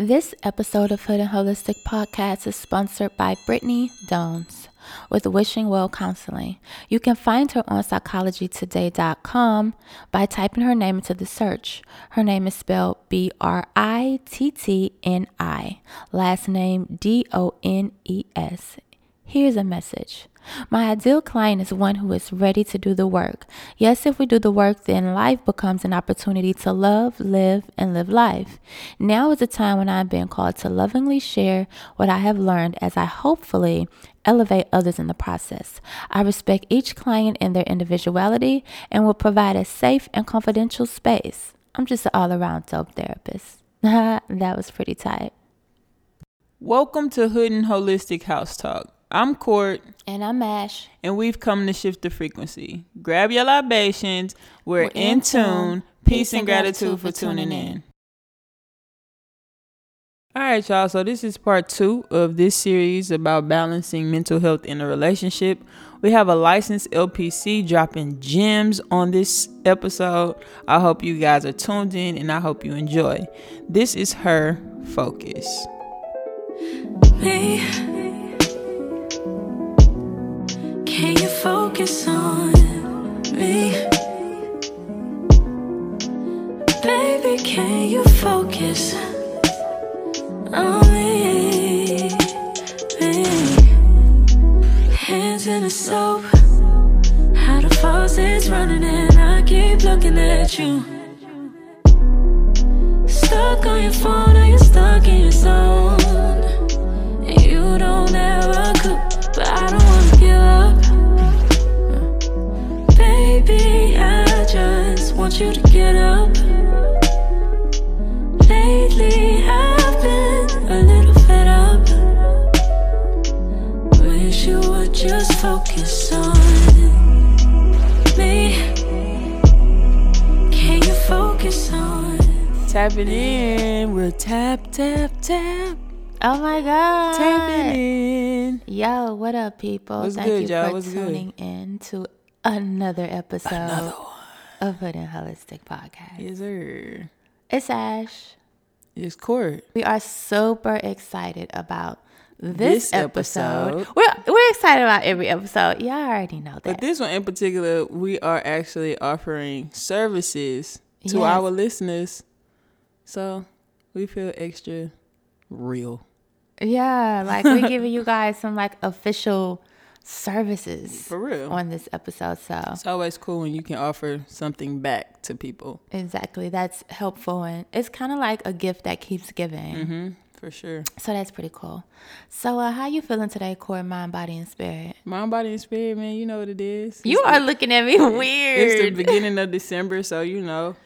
This episode of Hood and Holistic Podcast is sponsored by Brittni Dones with Wishing Well Counseling. You can find her on psychologytoday.com by typing her name into the search. Her name is spelled B R I T T N I, last name D O N E S. Here's a message. My ideal client is one who is ready to do the work. Yes, if we do the work, then life becomes an opportunity to love, live, and live life. Now is the time when I'm being called to lovingly share what I have learned as I hopefully elevate others in the process. I respect each client and their individuality and will provide a safe and confidential space. I'm just an all around dope therapist. that was pretty tight. Welcome to Hood and Holistic House Talk. I'm Court. And I'm Ash. And we've come to shift the frequency. Grab your libations. We're, We're in, tune. Peace and gratitude for tuning in. All right, y'all. So, this is part two of this series about balancing mental health in a relationship. We have a licensed LPC dropping gems on this episode. I hope you guys are tuned in and I hope you enjoy. This is her focus. Me. Can you focus on me? Baby, can you focus on me? me? Hands in the soap, how the faucet's running, and I keep looking at you. Stuck on your phone, or you're stuck in your zone. Tapping in? We'll tap, tap, tap. Oh my god. Tapping in. Yo, what up, people? What's Thank good, you y'all? for What's tuning good? in to another episode Another of Hood and Holistic Podcast. Yes, sir. It's Ash. It's Court. We are super excited about this, This episode. episode. We're we're excited about every episode. Y'all already know that. But this one in particular, we are actually offering services to Yes. our listeners. So we feel extra real. yeah, like we're giving you guys some like official services For real. on this episode. So It's always cool when you can offer something back to people. exactly, that's helpful and it's kind of like a gift that keeps giving. Mm-hmm. For sure. So that's pretty cool. So uh, how you feeling today, Court, mind, body, and spirit? Mind, body, and spirit, man. You know what it is. You are looking at me weird. It's the beginning of December, so you know,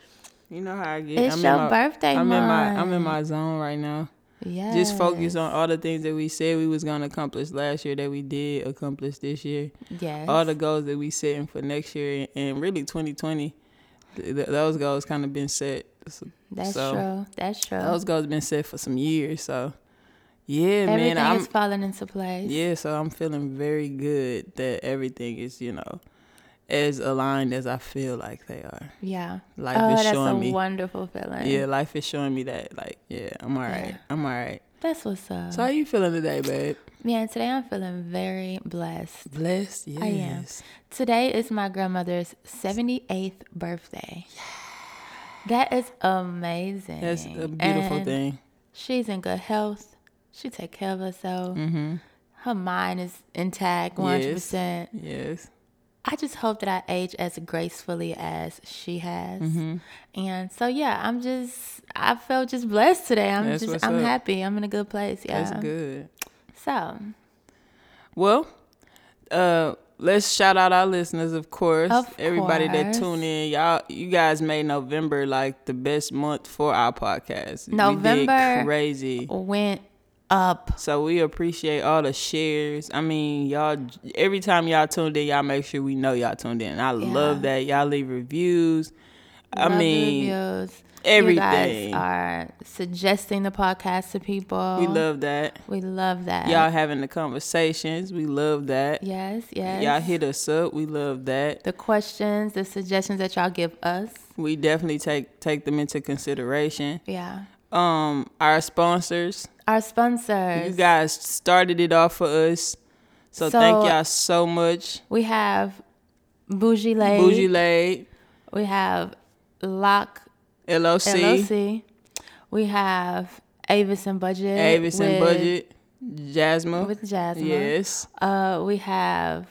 you know how I get. It's I'm your my, birthday I'm in my I'm in my zone right now. Yes. Just focus on all the things that we said we was gonna accomplish last year that we did accomplish this year. Yes. All the goals that we setting for next year and really 2020, th- th- those goals kind of been set. So That's so true. That's true. Those goals been set for some years. So yeah, Everything man, I'm is falling into place. yeah. So I'm feeling very good that everything is you know as aligned as I feel like they are. Yeah. Life oh, is that's showing a me. wonderful feeling. Yeah, life is showing me that. Like, yeah, I'm all right. Yeah. I'm all right. That's what's up. So how you feeling today, babe? Man, today I'm feeling very blessed. Blessed. Yes. I am. Today is my grandmother's 78th birthday. That is amazing. That's a beautiful And thing. She's in good health. She take care of herself. Mm-hmm. Her mind is intact, 100%. Yes. I just hope that I age as gracefully as she has. Mm-hmm. And so yeah, I'm just I felt just blessed today. I'm That's just I'm up. happy. I'm in a good place. Yeah. That's good. So Well, uh, let's shout out our listeners, of course. Of Everybody that course. tune in, y'all. You guys made November like the best month for our podcast. we November- did crazy. went up. So we appreciate all the shares. I mean, y'all. Every time y'all tuned in, y'all make sure we know y'all tuned in. I love that y'all leave reviews. I Love the mean, reviews. everything. You guys are suggesting the podcast to people. we love that. We love that. Y'all having the conversations. We love that. Yes, yes. Y'all hit us up. We love that. the questions, the suggestions that y'all give us. We definitely take take them into consideration. Yeah. um our sponsors. Our sponsors. You guys started it off for us. So, So- thank y'all so much. we have Bougie Lay. Bougie Lade, We have Lock LOC, LLC. We have Avis and Budget. Avis and Budget, Jasmine. With Jasmine. Yes. Uh, we have.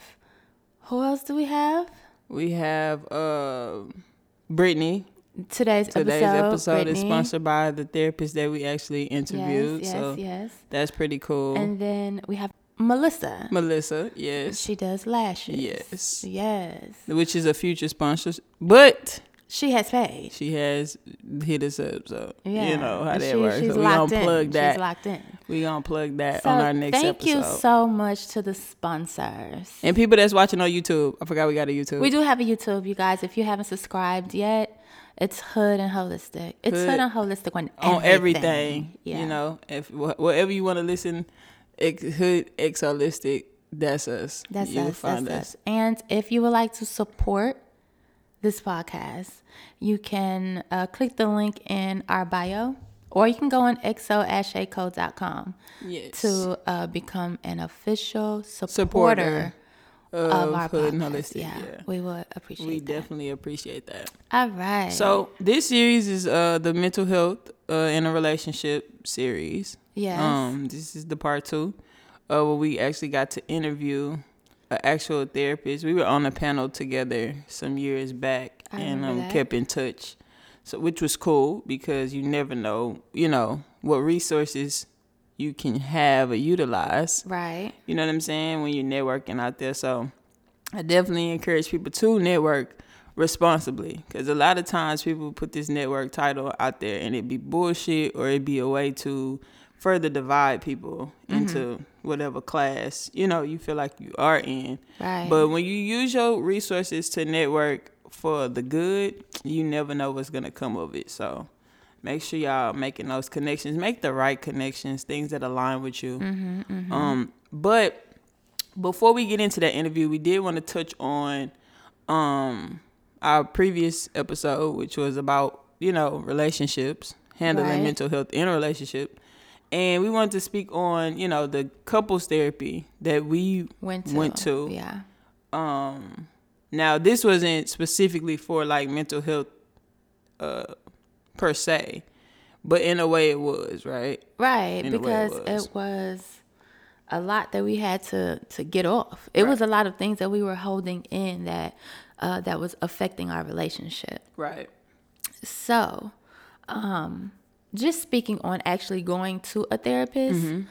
Who else do we have? We have uh, Brittni. Today's, Today's episode, episode is sponsored by the therapist that we actually interviewed. Yes, yes, so yes. that's pretty cool. And then we have Melissa. Melissa, yes. She does lashes. Yes. Yes. Which is a future sponsor. But She has paid. she has hit us up, so Yeah. you know how that she- works. She's So we locked gonna in. plug that. She's locked in. we gonna plug that So on our next thank episode. you so much to the sponsors. and people that's watching on YouTube, I forgot we got a YouTube. We do have a YouTube, you guys. If you haven't subscribed yet, it's Hood and Holistic. It's Hood, Hood and Holistic on everything. on everything. Yeah. You know, if whatever you want to listen, ex- hood X holistic, that's us. That's you us. find That's us. us. And if you would like to support this podcast, you can uh, click the link in our bio, or you can go on exoashaco.com Yes. to uh, become an official supporter, Supporter of, of our Hood and podcast. Holistic. yeah, Yeah. we would appreciate We that. definitely appreciate that. All right. So this series is uh the mental health uh in a relationship series. yes, Um, this is the part two, uh, where we actually got to interview an actual therapist. We were on a panel together some years back, I and um, kept in touch. So, which was cool because you never know, you know, what resources you can have or utilize. right. You know what I'm saying when you're networking out there. So, I definitely encourage people to network responsibly because a lot of times people put this network title out there and it be bullshit or it be a way to further divide people mm-hmm. into whatever class you know you feel like you are in Right. but when you use your resources to network for the good you never know what's gonna come of it so make sure y'all making those connections make the right connections things that align with you um but before we get into that interview, we did want to touch on um our previous episode, which was about you know relationships, handling Right. mental health in a relationship, and we wanted to speak on you know the couples therapy that we went to. went to. Yeah. um now this wasn't specifically for like mental health uh per se, but in a way it was right. Right, in way it because was. it was a lot that we had to to get off. It was a lot of things that we were holding in that uh, that was affecting our relationship. Right. So, um, just speaking on actually going to a therapist, Mm-hmm.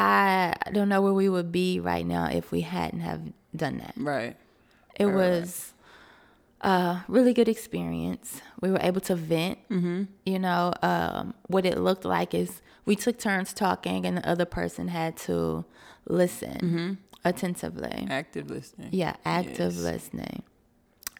I don't know where we would be right now if we hadn't have done that. Right. It was a really good experience. We were able to vent. Mm-hmm. You know, um, what it looked like is we took turns talking, and the other person had to listen attentively. Active listening. Yeah, active Yes. listening.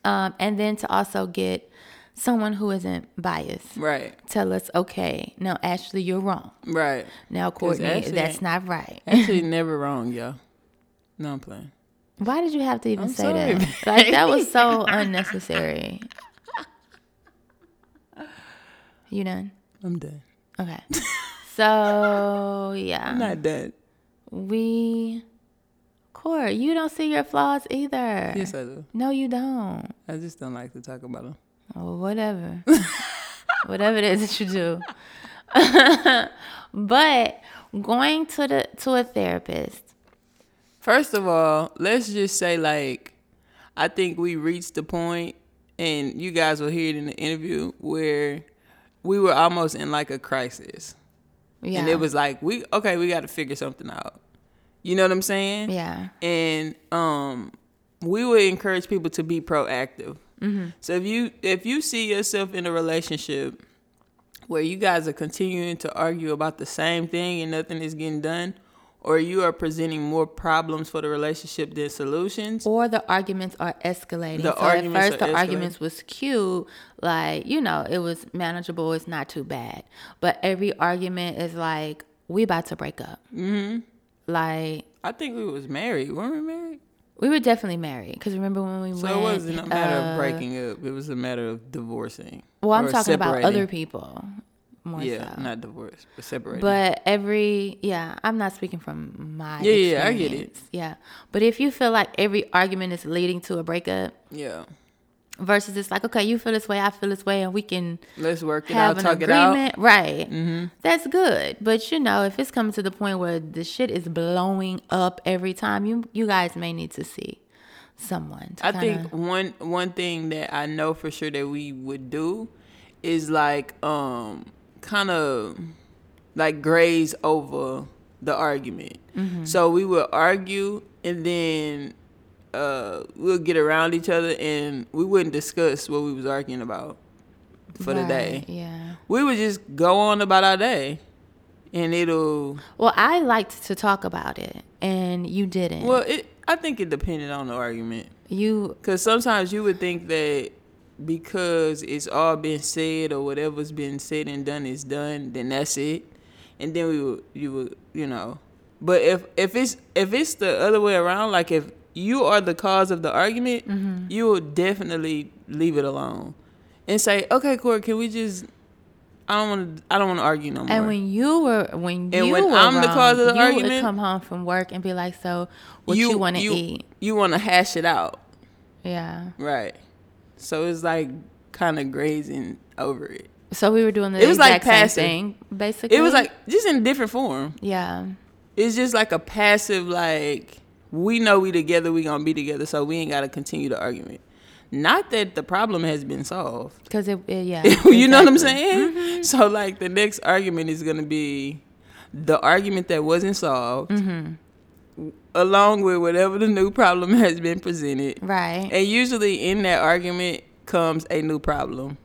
Um, and then to also get someone who isn't biased Right. tell us, okay, no, Ashley, you're wrong. Right. Now, Courtney, Ashley that's not right. Actually, never wrong, y'all. No, I'm playing. Why did you have to even I'm say sorry, that? Like that was so unnecessary. You done? I'm done. Okay. So yeah, I'm not done. we. Court, you don't see your flaws either. Yes, I do. No, you don't. I just don't like to talk about them. Oh, whatever. whatever it is that you do. but going to the to a therapist. First of all, let's just say like, I think we reached the point, and you guys will hear it in the interview where we were almost in like a crisis, Yeah. and it was like we okay, we got to figure something out. You know what I'm saying? yeah. and um we would encourage people to be proactive so if you if you see yourself in a relationship where you guys are continuing to argue about the same thing and nothing is getting done or you are presenting more problems for the relationship than solutions Or the arguments are escalating. The so arguments at first the escalating. arguments was cute, like, you know, it was manageable, it's not too bad. But every argument is like, we about to break up. Mm-hmm. Like, i think we was married weren't we married we were definitely married. Because remember when we so went. it wasn't a matter uh, of breaking up it was a matter of divorcing Well, I'm talking about other people. More yeah, so. not divorce, but separated. But every yeah, I'm not speaking from my Yeah, yeah, I get it. Yeah, but if you feel like every argument is leading to a breakup, yeah, versus it's like okay, you feel this way, I feel this way, and we can let's work it out, talk it out. right? Mm-hmm. That's good. But you know, if it's coming to the point where the shit is blowing up every time, you you guys may need to see someone. I kinda- think one one thing that I know for sure that we would do is like um kind of like graze over the argument. Mm-hmm. So we would argue and then uh we'll get around each other and we wouldn't discuss what we was arguing about for the day. Yeah. We would just go on about our day and it'll Well, I liked to talk about it, and you didn't. well it I think it depended on the argument. you Because sometimes you would think that because it's all been said or whatever's been said and done is done, then that's it. And then we will, you will, you know. But if if it's if it's the other way around, like if you are the cause of the argument, Mm-hmm. you will definitely leave it alone and say, "Okay, Corey, can we just? I don't want to. I don't want to argue no more." And when you were when you when were I'm the cause of the you argument- would come home from work and be like, "So, what you, want to eat?" You want to hash it out, Yeah. right? So it's like kind of grazing over it. So we were doing the It was like exact same thing, basically. It was like just in different form. yeah, It's just like a passive, like we know we together, we gonna be together, so we ain't gotta continue the argument. Not that the problem has been solved. because it, it- yeah. you know what I'm exactly. Mm-hmm. saying? So like the next argument is gonna be the argument that wasn't solved, Mm-hmm. Along with whatever the new problem has been presented. Right. And usually in that argument comes a new problem.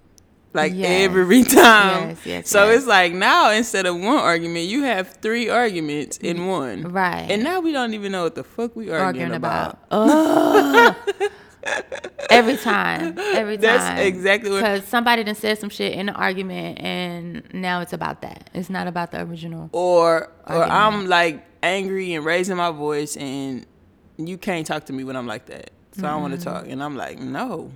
Like Yes. every time. Yes, yes, so yes. it's like now instead of one argument, you have three arguments in one. Right. And now we don't even know what the fuck we arguing, arguing about. about. Every time. Every time. That's exactly what Because somebody done said some shit in the argument, and now it's about that. It's not about the original. or or I'm like angry and raising my voice and you can't talk to me when I'm like that. So I don't want to talk. And I'm like, no.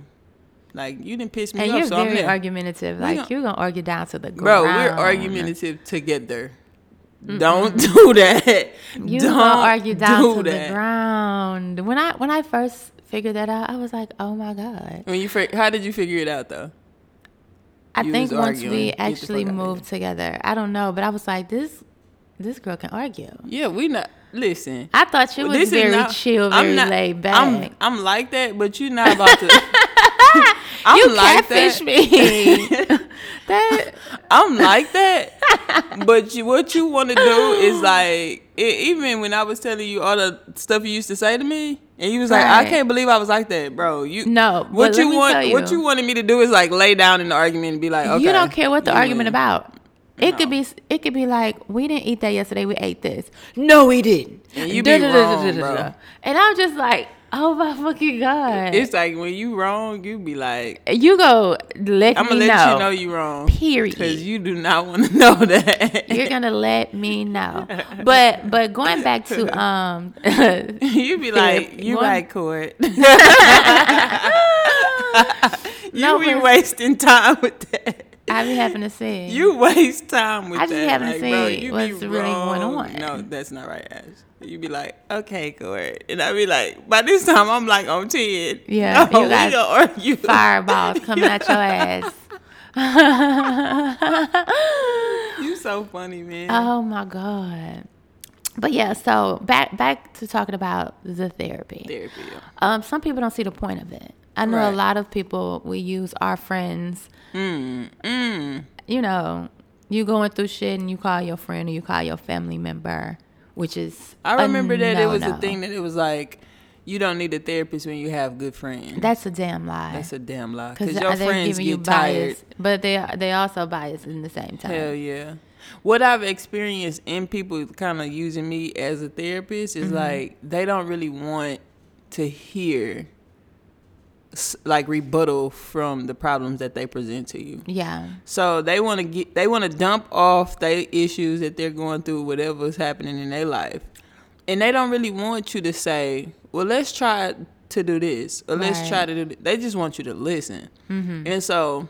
Like you didn't piss me And off, you're so I'm very argumentative. Like you're gonna argue down to the ground. Bro, we're argumentative together. Don't do that. You Don't gonna argue down do to the ground. When I when I first figured that out, I was like, oh my god. When you how did you figure it out though? I You think once arguing. we actually moved together, I don't know, but I was like, this this girl can argue. Yeah, we not listen. I thought you was very not- chill, I'm very not- laid back. I'm I'm like that, but you're not about to. I'm you like catfish that. me. that I'm like that. but you, what you want to do is like, e- even when I was telling you all the stuff you used to say to me, and you was like, I can't believe I was like that, bro. You No, What you want? tell What you. you wanted me to do is like lay down in the argument and be like, okay, you don't care what the you argument win. about. It could be it could be like we didn't eat that yesterday. We ate this. No, we didn't. And you be wrong, bro. And I'm just like, oh my fucking god. It's like when you wrong, you be like, you go let I'm me gonna let know. you know you wrong. Period. Because you do not want to know that. You're gonna let me know. But but going back to um you be like, you One- right, Court. you No, be but- wasting time with that. I be having to say You waste time with I just that. haven't like, seen bro, what's really going on. No, that's not right, Ash. You be like, okay, Court. And I be like, by this time, I'm like on 10. Yeah, no, you we got gonna argue. fireballs coming at your ass. You so funny, man. Oh my god. But yeah, so back back to talking about the therapy. Therapy. yeah. Um, some people don't see the point of it. I know Right. a lot of people we use our friends. Mm, mm. You know, you going through shit and you call your friend or you call your family member, which is I remember that it was a thing that it was like, you don't need a therapist when you have good friends. That's a damn lie. That's a damn lie. Because your friends giving you get tired. bias, but they they also bias in the same time. Hell yeah. What I've experienced in people kind of using me as a therapist is Mm-hmm. like they don't really want to hear like rebuttal from the problems that they present to you. Yeah, So they want to get they want to dump off their issues that they're going through whatever's happening in their life. And they don't really want you to say, "Well, let's try to do this." Or let's Right. try to do th-" They just want you to listen. Mm-hmm. And so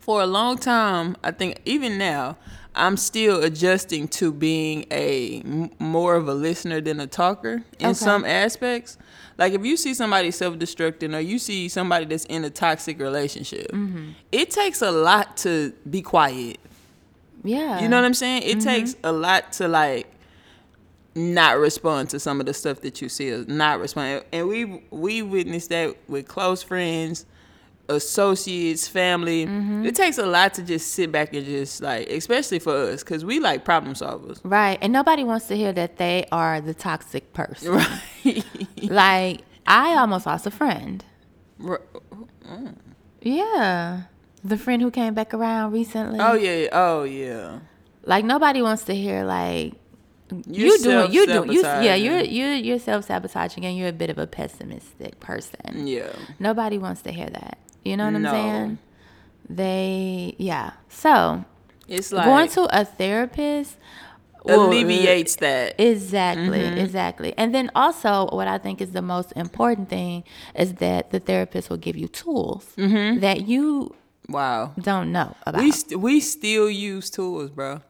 for a long time, I think even now, I'm still adjusting to being a more of a listener than a talker in Okay. some aspects. Like if you see somebody self-destructing or you see somebody that's in a toxic relationship, Mm-hmm. it takes a lot to be quiet. Yeah. You know what I'm saying? It Mm-hmm. takes a lot to like not respond to some of the stuff that you see. Not respond, and we we witnessed that with close friends, associates, family. Mm-hmm. It takes a lot to just sit back and just like, especially for us, because we like problem solvers. Right. And nobody wants to hear that they are the toxic person. Right. Like, I almost lost a friend. Right. Yeah. The friend who came back around recently. oh yeah. Oh yeah. Like nobody wants to hear like You're you doing you do you yeah you're you're you're self sabotaging and you're a bit of a pessimistic person. Yeah. Nobody wants to hear that. You know what I'm saying? They yeah. So It's like going to a therapist alleviates that. Exactly, Mm-hmm. exactly. And then also, what I think is the most important thing is that the therapist will give you tools that you Wow. don't know about. Mm-hmm. We We, st- we still use tools, bro.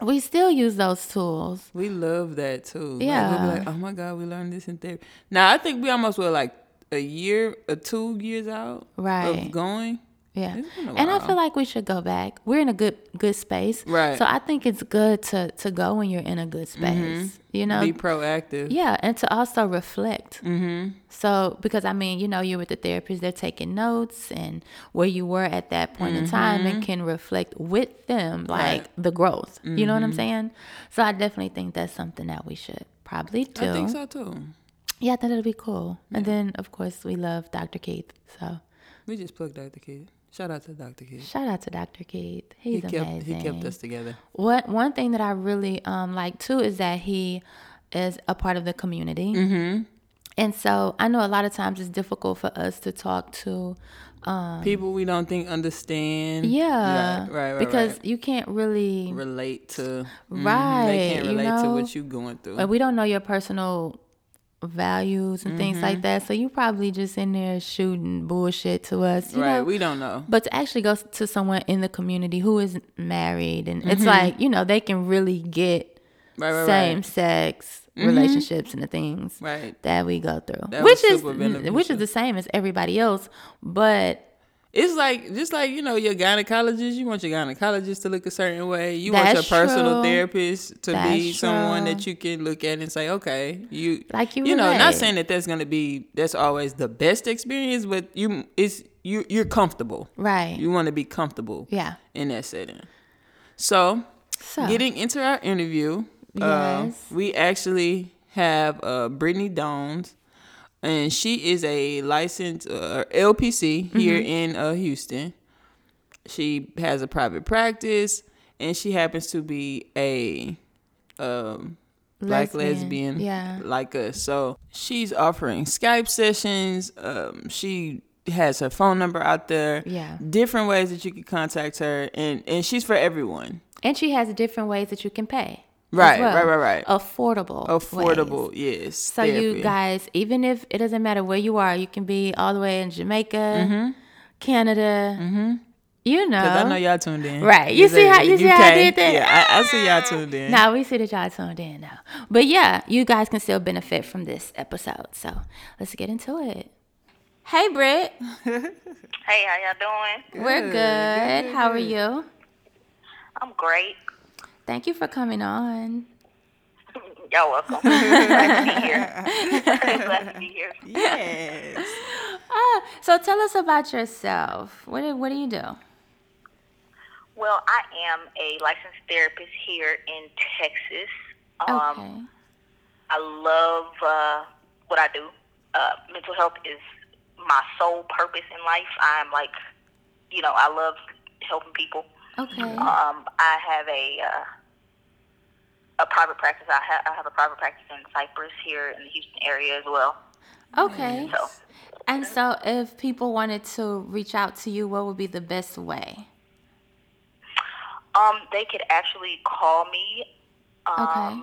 We still use those tools. We love that too. Like, we'll Yeah. be like, oh my God, we learned this in therapy. Now I think we almost were like a year or two years out Right. of going. Yeah. It's been a And I feel like we should go back. We're in a good good space. Right. So I think it's good to to go when you're in a good space. You know? Be proactive. Yeah, and to also reflect. Mm-hmm. So, because I mean, you know, you're with the therapist, they're taking notes and where you were at that point in time and can reflect with them, like Mm-hmm. Right. Mm-hmm. the growth. You know what I'm saying? So, I definitely think that's something that we should probably do. I think so too. Yeah, I think it'll be cool. And then, of course, we love Dr. Keith. So, We just plugged Dr. Keith. Shout out to Dr. Keith. shout out to Dr. Keith. He He's kept amazing. he kept us together. What one thing that I really um, like too is that he is a part of the community, mm-hmm. and so I know a lot of times it's difficult for us to talk to, um, People we don't think understand. yeah, Right, right, right. because right. you can't really, relate to Right, They can't you relate to what you're going through. like, we don't know your personal values and things Mm-hmm. like that. So you probably just in there shooting bullshit to us, you right. know. we don't know. But to actually go to someone in the community who is married, and Mm-hmm. it's like you know they can really get Right, right, same right. sex relationships and the things Right. that we go through, That which is which is the same as everybody else. But It's like just like you know your gynecologist. You want your gynecologist to look a certain way. You want your personal true. therapist to be That's someone true. that you can look at and say, okay, you Like you you know, not saying that that's gonna be that's always the best experience, but you it's you you're comfortable. right, You want to be comfortable yeah. in that setting. So, So getting into our interview, uh, Yes. we actually have uh, Brittni Dones, and she is a licensed uh, LPC here Mm-hmm. in uh, Houston. She has a private practice, and she happens to be a um, black Lesbian, lesbian, yeah. like us. So she's offering Skype sessions. Um, she has her phone number out there. Yeah. different ways that you can contact her, and and she's for everyone. and she has different ways that you can pay. As Right, well. right, right, right. Affordable, Affordable, ways. yes. So you guys, even if it doesn't matter where you are, you can be all the way in Jamaica, Canada. Mm-hmm. You know, Because I know y'all tuned in. Right. You see how- you see how I did that? Yeah, I, I see y'all tuned in. Now we see that y'all tuned in now. But yeah, you guys can still benefit from this episode. So let's get into it. Hey Britt. Hey, how y'all doing? We're good. How are you? I'm great. Thank you for coming on. Y'all welcome. Glad to be here. Glad to be here. Yes. Ah, so tell us about yourself. What do, what do you do? Well, I am a licensed therapist here in Texas. Um, Okay. I love uh, what I do. Uh, mental health is my sole purpose in life. I'm like, you know, I love helping people. Okay. Um, I have a uh, a private practice. I, ha- I have a private practice in Cypress here in the Houston area as well. Okay. So, And so if people wanted to reach out to you, what would be the best way? um, they could actually call me. Um, Okay.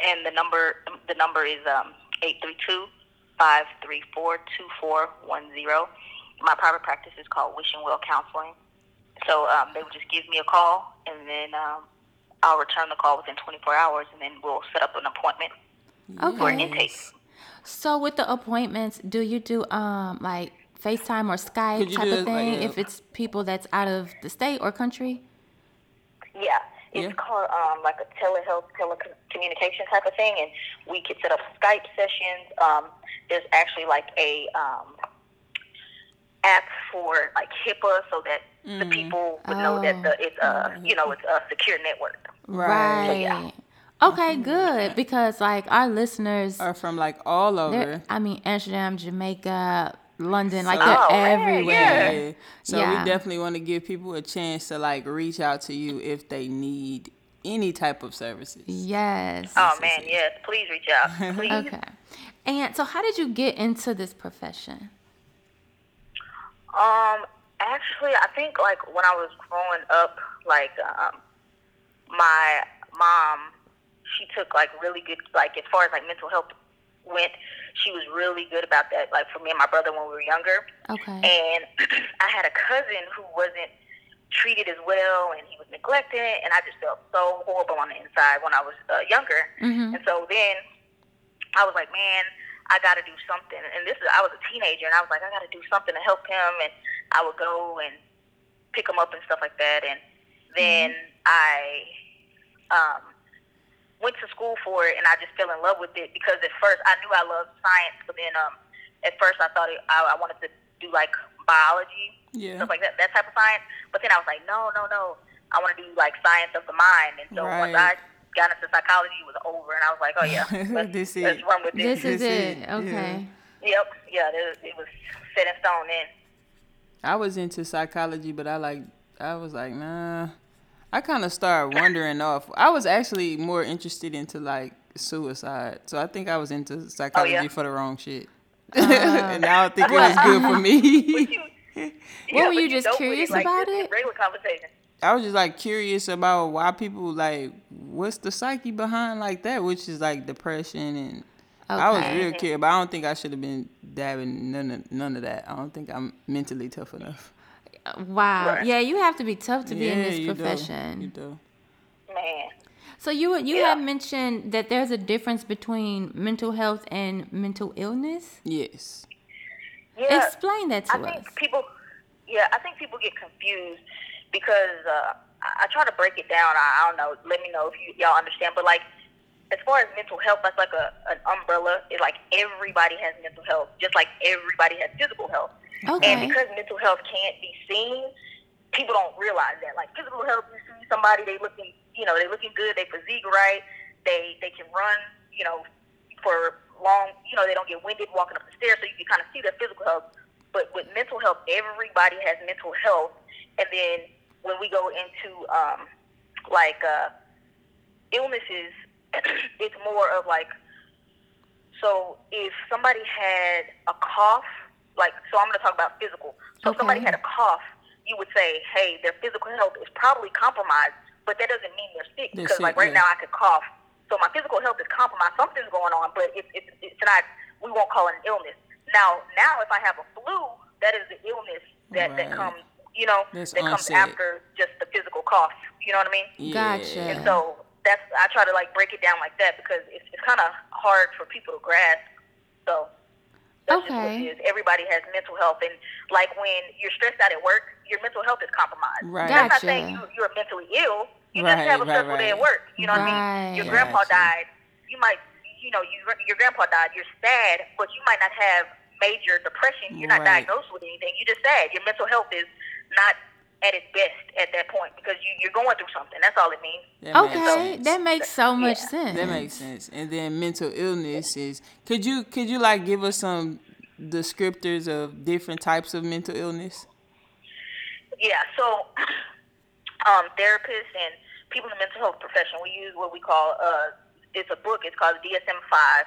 And the number the number is um eight three two five three four two four one zero. My private practice is called Wishing Well Counseling. So um, they would just give me a call, and then um, I'll return the call within 24 hours, and then we'll set up an appointment for an intake. Yes. So with the appointments, do you do um like FaceTime or Skype type of thing like, if uh, it's people that's out of the state or country? Yeah, it's Yeah. called um, like a telehealth, telecommunication type of thing, and we could set up Skype sessions. Um, there's actually like a um, app for like HIPAA, so that the people would know that the it's a you know it's a secure network. Right. yeah. Okay, good because like our listeners, Are from like all over. I mean Amsterdam, Jamaica, London, like they're Oh, man, everywhere. Yeah. So Yeah. we definitely want to give people a chance to like reach out to you if they need any type of services. Yes. Oh man, yes, please reach out, please. Okay. And so, how did you get into this profession? Um, actually, I think like when I was growing up, like um, my mom, she took like really good, like as far as like mental health went, she was really good about that. Like for me and my brother when we were younger, Okay. and I had a cousin who wasn't treated as well, and he was neglected, and I just felt so horrible on the inside when I was uh, younger. Mhm. And so then I was like, man, I got to do something. And this is I was a teenager, and I was like, I got to do something to help him. And I would go and pick him up and stuff like that. And then I um, went to school for it, and I just fell in love with it because at first I knew I loved science, but then um, at first I thought it, I, I wanted to do like biology, Yeah. stuff like that, that type of science. But then I was like, no, no, no, I want to do like science of the mind. And so once I got into psychology, it was over, and I was like, oh yeah, let's, This let's run with This this. is it. it, Okay. Yep, yeah, it, it was set in stone then. I was into psychology, but I like I was like, nah. I kind of started wandering off. I was actually more interested into like suicide, so I think I was into psychology Oh, yeah? for the wrong shit. Ah. and now I think it was good for me. Yeah, were but you just go with curious like, about it? Regular conversation. I was just like curious about why people like what's the psyche behind like that, which is like depression and I was real curious, but I don't think I should have been dabbing none of none of that. I don't think I'm mentally tough enough. Wow. Right. Yeah, you have to be tough to be in this you do. profession. You do. Man. So you you Yeah. had mentioned that there's a difference between mental health and mental illness. Yes. Yeah, Explain that to I us. think people, yeah, I think people get confused because uh, I, I try to break it down. I, I don't know. Let me know if you, y'all understand. But like, as far as mental health, that's like a an umbrella. It's like everybody has mental health, just like everybody has physical health. Okay. And because mental health can't be seen, people don't realize that. Like physical health, you see somebody they looking, you know, they looking good, they physique right, they they can run, you know, for long, you know, they don't get winded walking up the stairs, so you can kind of see their physical health. But with mental health, everybody has mental health, and then when we go into um, like uh, illnesses, it's more of like so if somebody had a cough, like so I'm going to talk about physical. So if somebody had a cough, you would say, hey, their physical health is probably compromised, but that doesn't mean they're sick because like right yeah. now I could cough, so my physical health is compromised. Something's going on, but it's it's it's not. We won't call it an illness. Now now if I have a flu, that is the illness that that comes. You know, That's that comes onset. after just the physical cost. You know what I mean? Gotcha. And so that's I try to like break it down like that because it's it's kind of hard for people to grasp. So that's just what Okay. it is. Everybody has mental health, and like when you're stressed out at work, your mental health is compromised. Right. That's not Gotcha. saying you you're mentally ill. You Right, just have a right, stressful day at work. You know what I mean? Your Right. grandpa Gotcha. died. You might you know you your grandpa died. You're sad, but you might not have major depression. You're not Right. diagnosed with anything. You're just sad. Your mental health is not at its best at that point because you, you're going through something. That's all it means. That Okay, sense. that makes so much Yeah. sense. That makes sense. And then mental illness is could you could you like give us some descriptors of different types of mental illness? Yeah, so um, therapists and people in the mental health profession, we use what we call uh, it's a book. It's called DSM five,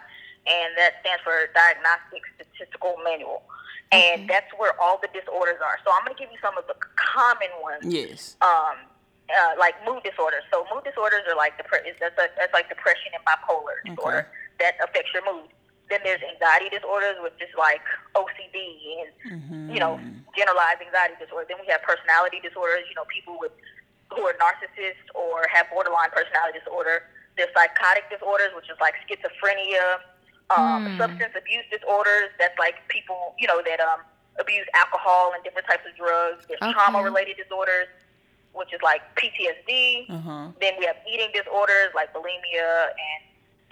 and that stands for Diagnostic Statistical Manual, and that's where all the disorders are. So I'm going to give you some of the common ones. Yes. Um, uh, like mood disorders. So mood disorders are like depre- that's, like that's like depression and bipolar disorder that affects your mood. Then there's anxiety disorders, which is like OCD and you know generalized anxiety disorder. Then we have personality disorders. You know, people with who are narcissists or have borderline personality disorder. There's psychotic disorders, which is like schizophrenia, um, substance abuse disorders. That's like people, you know, that um, abuse alcohol and different types of drugs. There's Okay. trauma-related disorders, which is like PTSD. Uh-huh. Then we have eating disorders like bulimia and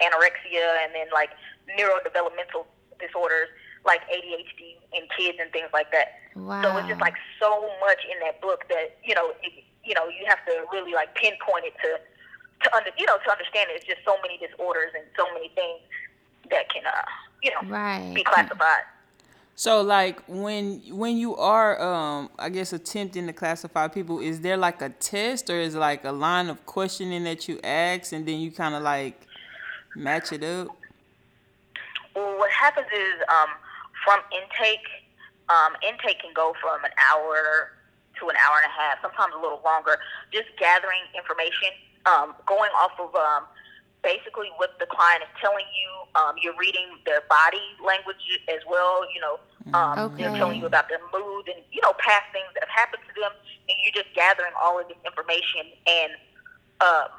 anorexia, and then like neurodevelopmental disorders like ADHD in kids and things like that. Wow. So it's just like so much in that book that you know, it, you know, you have to really like pinpoint it to to under, you know, to understand it. It's just so many disorders and so many things that can, uh, you know, Right. be classified. So like when when you are um I guess attempting to classify people, is there like a test or is like a line of questioning that you ask and then you kind of like match it up? Well, what happens is um, from intake, um, intake can go from an hour to an hour and a half, sometimes a little longer. Just gathering information, um, going off of um, basically what the client is telling you. Um, you're reading their body language as well. You know, um, they're telling you about their mood and you know past things that have happened to them, and you're just gathering all of this information and. Um,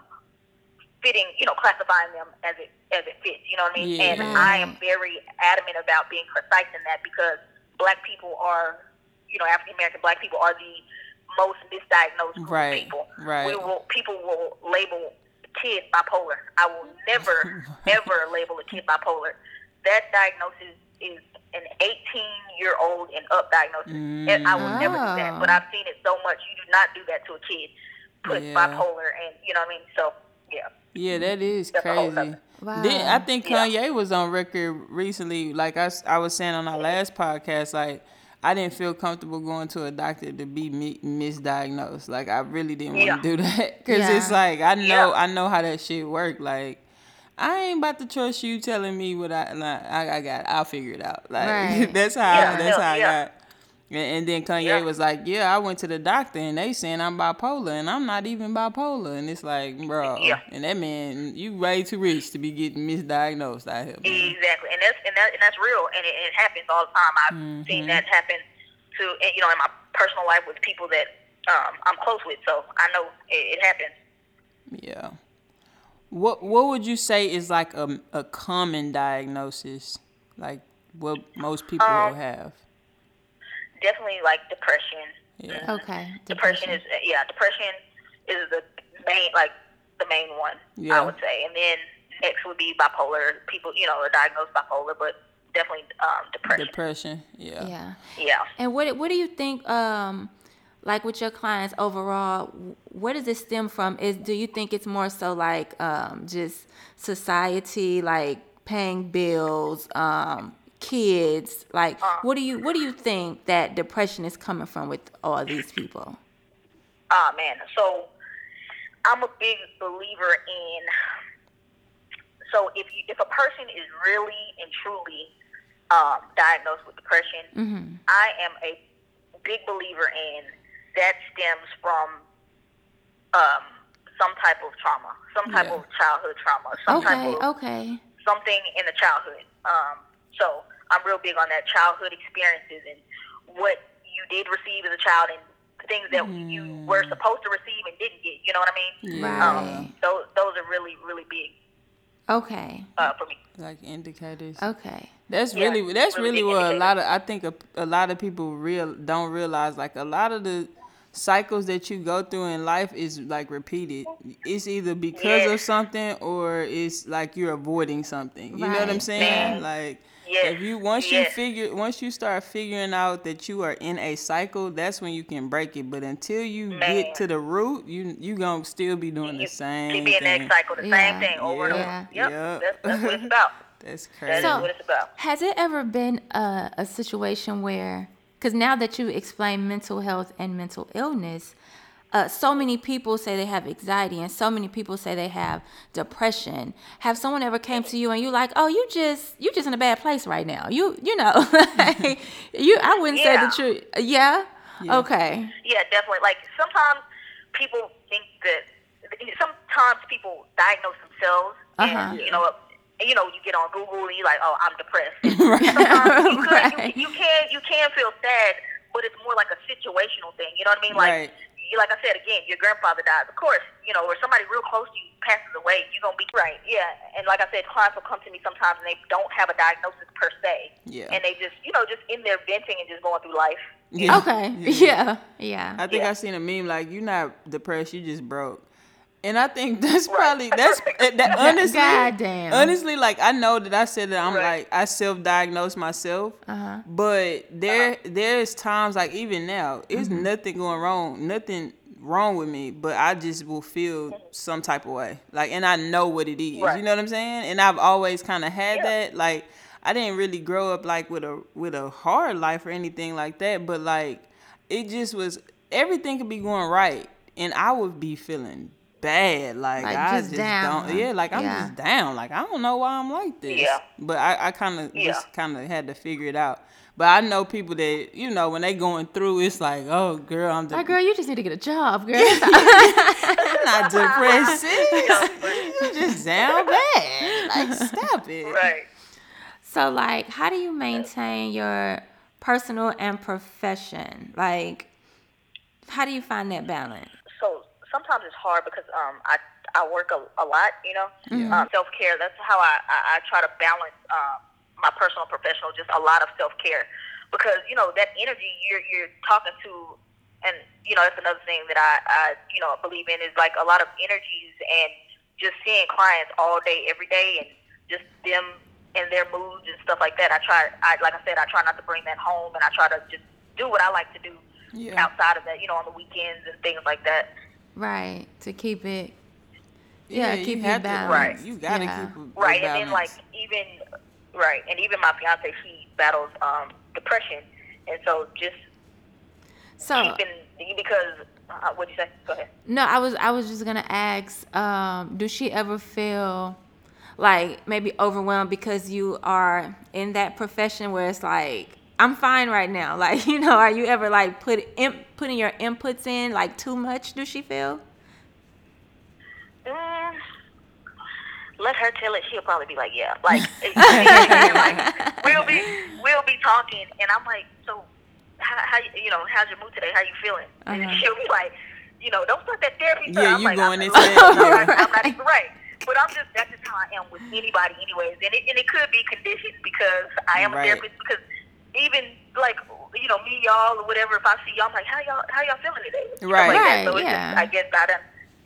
fitting, you know, classifying them as it as it fits. You know what I mean? Yeah. And I am very adamant about being precise in that because black people are, you know, African American black people are the most misdiagnosed group Right, people. right. We will people will label kids bipolar. I will never ever label a kid bipolar. That diagnosis is an 18 year old and up diagnosis. And I will never do that. Oh. But mm. I've seen it so much. You do not do that to a kid. Put Yeah. bipolar and you know what I mean. So yeah. Yeah, that is That's crazy. Wow. Then I think Yeah. Kanye was on record recently, like I, I was saying on our mm-hmm. last podcast, like I didn't feel comfortable going to a doctor to be mi- misdiagnosed. Like I really didn't want Yeah. to do that because Yeah. it's like I know Yeah. I know how that shit work. Like I ain't about to trust you telling me what I like, I, I got. I'll figure it out. Like Right. that's how Yeah, that's yeah, how I got. And, then Kanye Yeah. was like, "Yeah, I went to the doctor and they saying I'm bipolar and I'm not even bipolar." And it's like, bro, Yeah. and that man, you way too rich to be getting misdiagnosed out here. Man. Exactly, and that's and, that, and that's real, and it, it happens all the time. I've Mm-hmm. seen that happen to you know in my personal life with people that um, I'm close with, so I know it, it happens. Yeah. What What would you say is like a a common diagnosis, like what most people Um, will have? Definitely like depression. Yeah. Okay. Depression is yeah, depression is the main like the main one Yeah. I would say, and then next would be bipolar. People you know are diagnosed bipolar, but definitely um, depression. Depression. Yeah. Yeah. yeah. And what what do you think um like with your clients overall where does it stem from is do you think it's more so like um just society like paying bills um kids like what do you what do you think that depression is coming from with all these people Ah man, so I'm a big believer in. So if you, if a person is really and truly um, diagnosed with depression, mm-hmm. I am a big believer in that stems from um, some type of trauma, some type Yeah. of childhood trauma, some type of okay something in the childhood. Um, so I'm real big on that childhood experiences and what you did receive as a child and things that you were supposed to receive and didn't get. You know what I mean? Right. Um, those those are really really big okay uh, for me. Like indicators. okay That's Yeah, really that's really really big what a lot of I think a, a lot of people real don't realize like a lot of the cycles that you go through in life is like repeated. It's either because of something or it's like you're avoiding something. You know what I'm saying? Like Yes, if you once you figure once you start figuring out that you are in a cycle, that's when you can break it. But until you Man. get to the root, you you gonna still be doing the same keep being thing. next cycle, the Yeah. same thing over and over. Yep, Yeah. That's, that's what it's about. That's That crazy. is So- what it's about. Has it ever been a, a situation where, because now that you explain mental health and mental illness, uh, so many people say they have anxiety and so many people say they have depression. Have someone ever came to you and you like, oh, you just you just in a bad place right now. You you know, you I wouldn't say Yeah. the truth. Yeah. Yeah. Okay. Yeah, definitely. Like sometimes people think that sometimes people diagnose themselves, Uh-huh. and you know, you know, you get on Google and you're like, oh, I'm depressed. Sometimes you, could, Right. you, you can you can feel sad, but it's more like a situational thing. You know what I mean? Like Right. You- like I said again, your grandfather dies. Of course, you know, or somebody real close to you passes away, you're gonna be right. Yeah, and like I said, clients will come to me sometimes and they don't have a diagnosis per se, Yeah. and they just you know just in there venting and just going through life. Yeah. Okay. Yeah. Yeah. I think Yeah. I seen a meme like you're not depressed, you just broke. And I think that's Right. probably that's eh, that honestly Goddamn. honestly like I know that I said that I'm Right. like I self-diagnosed myself. Uh-huh. But there there's times like even now, it's Mm-hmm. nothing going wrong, nothing wrong with me, but I just will feel some type of way. Like and I know what it is. Right. You know what I'm saying? And I've always kind of had Yeah. that like I didn't really grow up like with a with a hard life or anything like that, but like it just was everything could be going right and I would be feeling bad like, Like, I just just down, don't yeah like I'm yeah. just down like I don't know why I'm like this Yeah. but I, I kind of Yeah. just kind of had to figure it out but I know people that you know when they going through it's like oh girl I'm Like, de- girl, you just need to get a job, girl. I'm not depressed you just down bad like stop it Right. so, like, how do you maintain your personal and profession? Like, how do you find that balance? So sometimes it's hard because um I I work a, a lot, you know. Yeah. Um, self care. That's how I, I I try to balance um my personal and professional. Just a lot of self care because you know that energy you're you're talking to, and you know that's another thing that I I you know believe in is like a lot of energies and just seeing clients all day every day and just them and their moods and stuff like that. I try I like I said I try not to bring that home and I try to just do what I like to do yeah outside of that, you know, on the weekends and things like that. Right. To keep it. Yeah, keep you it have to- balanced. you gotta Yeah. keep a, a Right, and then like even right, and even my fiance, he battles um depression, and so just So, keeping because uh, what'd you say? Go ahead. no, I was I was just gonna ask, um, do she ever feel like maybe overwhelmed because you are in that profession where it's like I'm fine right now. Like, you know, are you ever like put in, putting your inputs in like too much? Do she feel? Mm, let her tell it. She'll probably be like, yeah, like, like we'll be we'll be talking, and I'm like, so how, how you- you know how's your mood today? How you feeling? And Uh-huh. she'll be like, you know, don't start that therapy. stuff. Yeah, I'm you like, going I'm, into I'm, that, I'm, yeah. not, I'm not even right. But I'm just that's just how I am with anybody, anyways. And it and it could be conditioned because I am Right. a therapist. Because even like you know me, y'all, or whatever. If I see y'all, I'm like, how y'all how y'all feeling today? Stuff Right. Like Right, that. So yeah. just, I guess I done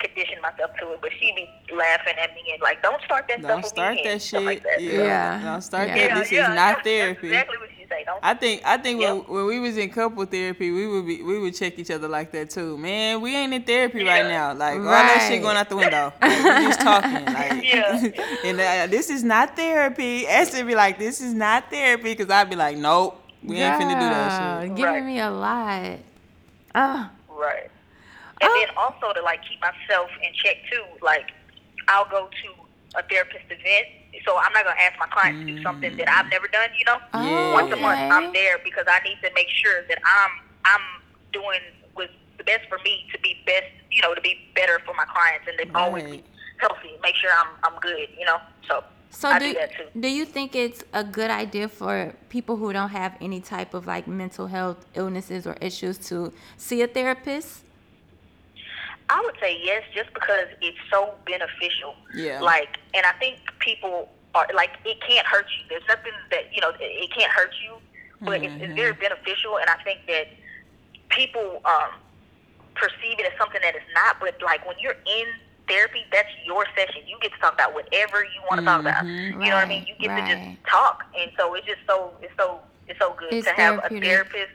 conditioned myself to it. But she be laughing at me and like, don't start that don't stuff. start with me and that stuff shit Like that. yeah. Yeah. don't start Yeah. that Yeah, this yeah, is not therapy That's exactly what she say. Don't. I think I think when, Yep. when we was in couple therapy, we would be we would check each other like that too. Man, we ain't in therapy right now. Like all that shit going out the window. Like, we just talking. Like, Yeah. and uh, this is not therapy. Esther be like, this is not therapy, because I'd be like, nope, we ain't finna do that Girl, shit. Giving Right. me a lot. Oh, Right. And Oh. then also to like keep myself in check too. Like I'll go to a therapist event, so I'm not gonna ask my clients to do something that I've mm. never done. You know, once a month. I'm there because I need to make sure that I'm I'm doing what's the best for me to be best. You know, to be better for my clients and to always be healthy. Make sure I'm I'm good. You know, so. So I do, do do you think it's a good idea for people who don't have any type of like mental health illnesses or issues to see a therapist? I would say yes, just because it's so beneficial. Yeah. Like, and I think people are like, it can't hurt you. There's nothing that you know, it, it can't hurt you, but it's, it's very beneficial. And I think that people um, perceive it as something that it's not. But like when you're in therapy, that's your session. You get to talk about whatever you want to talk about. You know what I mean? You get to just talk, and so it's just so it's so it's so good It's to have a therapist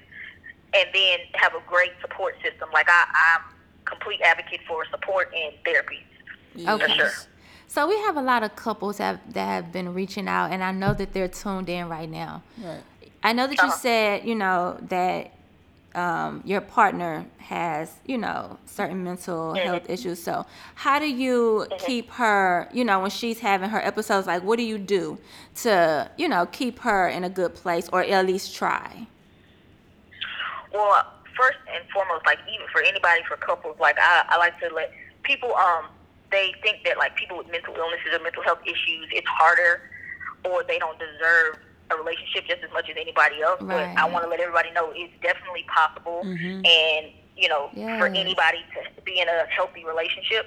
and then have a great support system. Like I, I'm complete advocate for support and therapy. Yeah. Okay. sure. So we have a lot of couples have, that have been reaching out, and I know that they're tuned in right now. Right. I know that you Uh-huh. said, you know, that um, your partner has, you know, certain mental Mhm. health issues. So, how do you keep her, you know, when she's having her episodes? Like, what do you do to, you know, keep her in a good place, or at least try? Well, first and foremost, like even for anybody, for couples, like I, I like to let people, um, they think that like people with mental illnesses or mental health issues, it's harder, or they don't deserve a relationship just as much as anybody else. Right. But I want to let everybody know it's definitely possible, and you know, for anybody to be in a healthy relationship.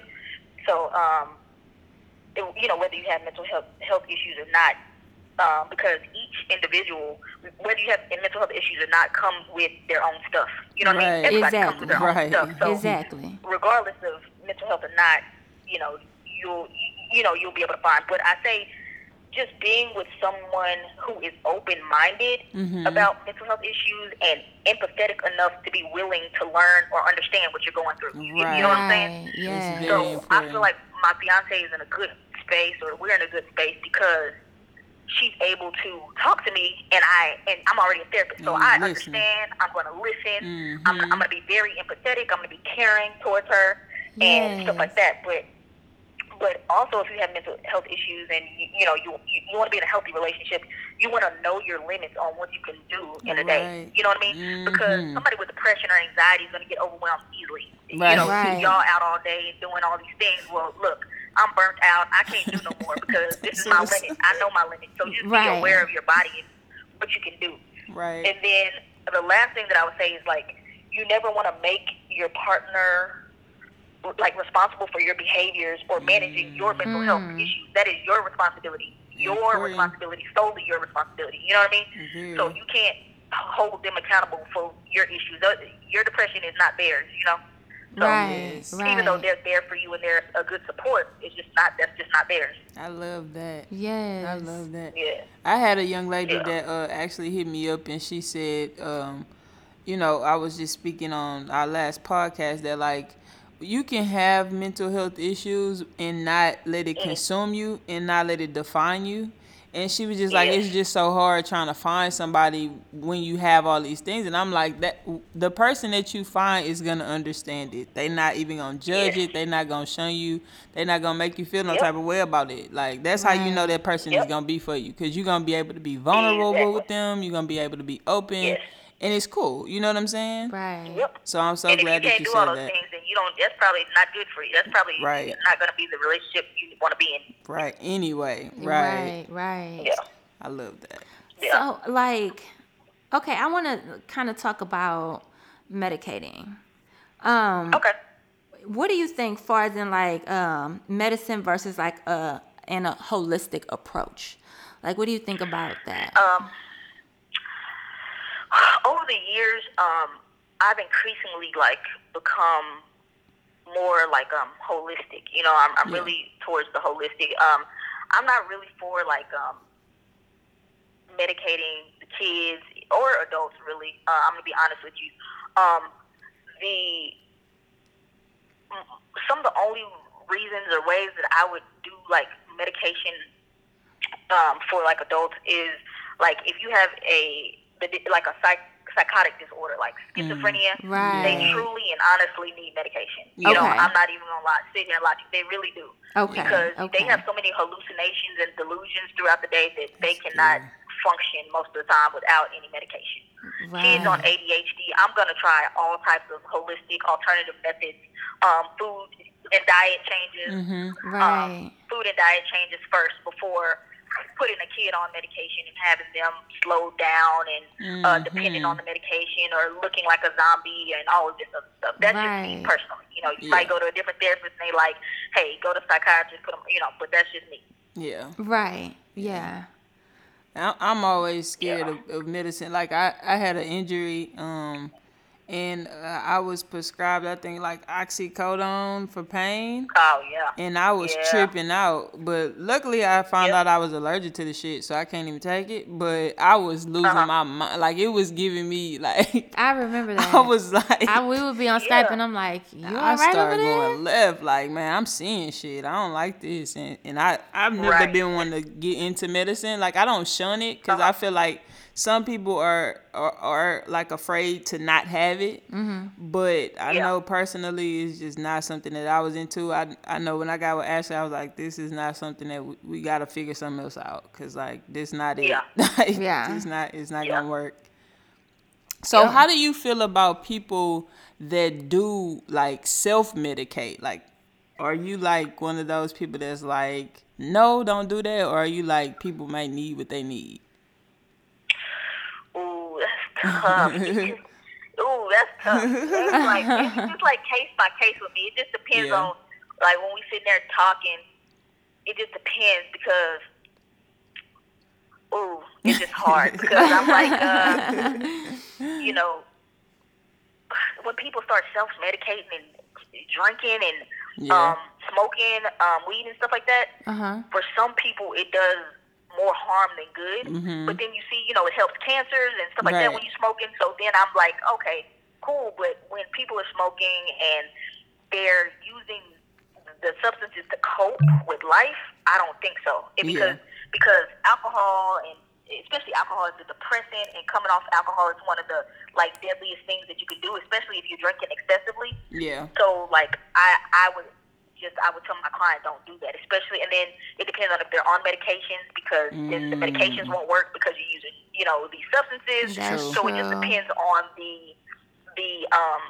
So, um, it, you know, whether you have mental health health issues or not, um, because each individual, whether you have mental health issues or not, comes with their own stuff. You know what I mean? Everybody comes with their Exactly. own Right. stuff. So, Exactly. regardless of mental health or not, you know, you'll you know you'll be able to find. But I say, just being with someone who is open minded Mm-hmm. about mental health issues and empathetic enough to be willing to learn or understand what you're going through. You- You, know what I'm saying? Yeah. very So I feel like my fiance is in a good space, or we're in a good space because she's able to talk to me, and I and I'm already a therapist, so I listen. understand. I'm going to listen. Mhm. I'm, I'm going to be very empathetic. I'm going to be caring towards her and stuff like that. But but also, if you have mental health issues and you, you know you you, you want to be in a healthy relationship, you want to know your limits on what you can do in a day. You know what I mean? Because Mhm. somebody with depression or anxiety is going to get overwhelmed easily. Right. You know, Right. y'all out all day and doing all these things. Well, look, I'm burnt out. I can't do no more because this is my limit. I know my limit. So just Right. be aware of your body and what you can do. Right. And then the last thing that I would say is like you never want to make your partner like responsible for your behaviors or managing your mental health Mm. issues. That is your responsibility. Your Important. responsibility, solely your responsibility. You know what I mean? Very. So you can't hold them accountable for your issues. Your depression is not theirs. You know. So Right. Right. even though they're there for you and they're a good support, it's just not. That's just not theirs. I love that. Yes. I love that. Yeah. I had a young lady Yeah. that uh, actually hit me up and she said, um, you know, I was just speaking on our last podcast that like you can have mental health issues and not let it consume you and not let it define you. And she was just like, Yeah. it's just so hard trying to find somebody when you have all these things. And I'm like, that the person that you find is gonna understand it. They not even gonna judge Yeah. it. They not gonna shun you. They not gonna make you feel no Yep. type of way about it. Like that's how you know that mm. person is gonna be for you because you're gonna be able to be vulnerable Exactly. with them. You're gonna be able to be open, Yes. And it's cool. You know what I'm saying? Right. Yep. So I'm so and if you glad that And you can't you do all said those that. things, then you don't. That's probably not good for you. That's probably Right. not going to be the relationship you want to be in. Right. Anyway. Right. Right. Right. Yeah. I love that. Yeah. So, like, okay, I want to kind of talk about medicating. Um, okay. what do you think, far as in like um, medicine versus like a and a holistic approach? Like, what do you think about that? Um, over the years, um, I've increasingly like become more like um holistic. You know, I'm, I'm Yeah. really towards the holistic. Um, I'm not really for like um medicating the kids or adults. Really, uh, I'm gonna be honest with you. Um, the some of the only reasons or ways that I would do like medication um, for like adults is like if you have a the, like a psych, psychotic disorder like schizophrenia, Right. they truly and honestly need medication. You know, I'm not even gonna lie, sit here and lie. They really do Okay. because okay. they have so many hallucinations and delusions throughout the day that they cannot function most of the time without any medication. Kids on ADHD, I'm gonna try all types of holistic alternative methods, um, food and diet changes, Mm-hmm. Right. um, food and diet changes first before putting a kid on medication and having them slowed down and uh, dependent Mhm. on the medication or looking like a zombie and all of this other stuff. That's just me personally. You know, you Yeah. might go to a different therapist and they like, hey, go to psychiatrist, put them, you know, but that's just me. Yeah. Right. Yeah. I- I'm always scared Yeah. of, of medicine. Like I, I had an injury, um, and uh, I was prescribed I think like oxycodone for pain, Oh yeah. and I was Yeah. tripping out. But luckily, I found Yep. out I was allergic to the shit, so I can't even take it. But I was losing Uh-huh. my mind. Like it was giving me like I remember that. I was like. I we would be on Skype Yeah. and I'm like, you all I right over started there? going left, like man, I'm seeing shit. I don't like this, and and I I've never Right. been one to get into medicine. Like I don't shun it because I feel like some people are, are are like afraid to not have it. Mm-hmm. But I Yeah. know personally, it's just not something that I was into. I I know when I got with Ashley, I was like, this is not something that we, we got to figure something else out because like this not it. Yeah. like, Yeah. it's not it's not Yeah. gonna work. So how do you feel about people that do like self medicate? Like Are you like one of those people that's like, no, don't do that, or are you like people might need what they need? That's tough. Ooh, that's tough. It's like it's just like case by case with me. It just depends Yeah. on like when we sitting there talking. It just depends because ooh, it's just hard because I'm like, uh, you know, when people start self medicating and drinking and Yeah. um, smoking um, weed and stuff like that, Uh huh. for some people it does more harm than good. Mhm. But then you see, you know, it helps cancers and stuff like that when you're smoking. So then I'm like, okay, cool. But when people are smoking and they're using the substances to cope with life, I don't think so. It, because because alcohol and especially alcohol is a depressant, and coming off alcohol is one of the like deadliest things that you can do, especially if you're drinking excessively. Yeah. So like I I would just I would tell my client don't do that, especially and then it depends on if they're on medications because then the medications won't work because you're using you know these substances. That's so it just depends on the the um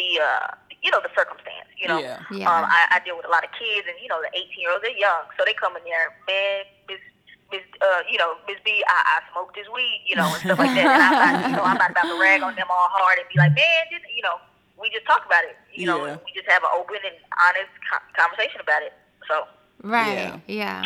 the uh you know the circumstance. You know, Yeah. Yeah. um, I, I deal with a lot of kids and you know the 18 year olds they're young, so they come in there, man, Miss Miss uh you know Miss B, I, I smoked this weed, you know, and stuff like that. And I'm not you know I'm not about to rag on them all hard and be like, man, this, you know we just talk about it. You know, Yeah. we just have an open and honest conversation about it. So, Right. Yeah.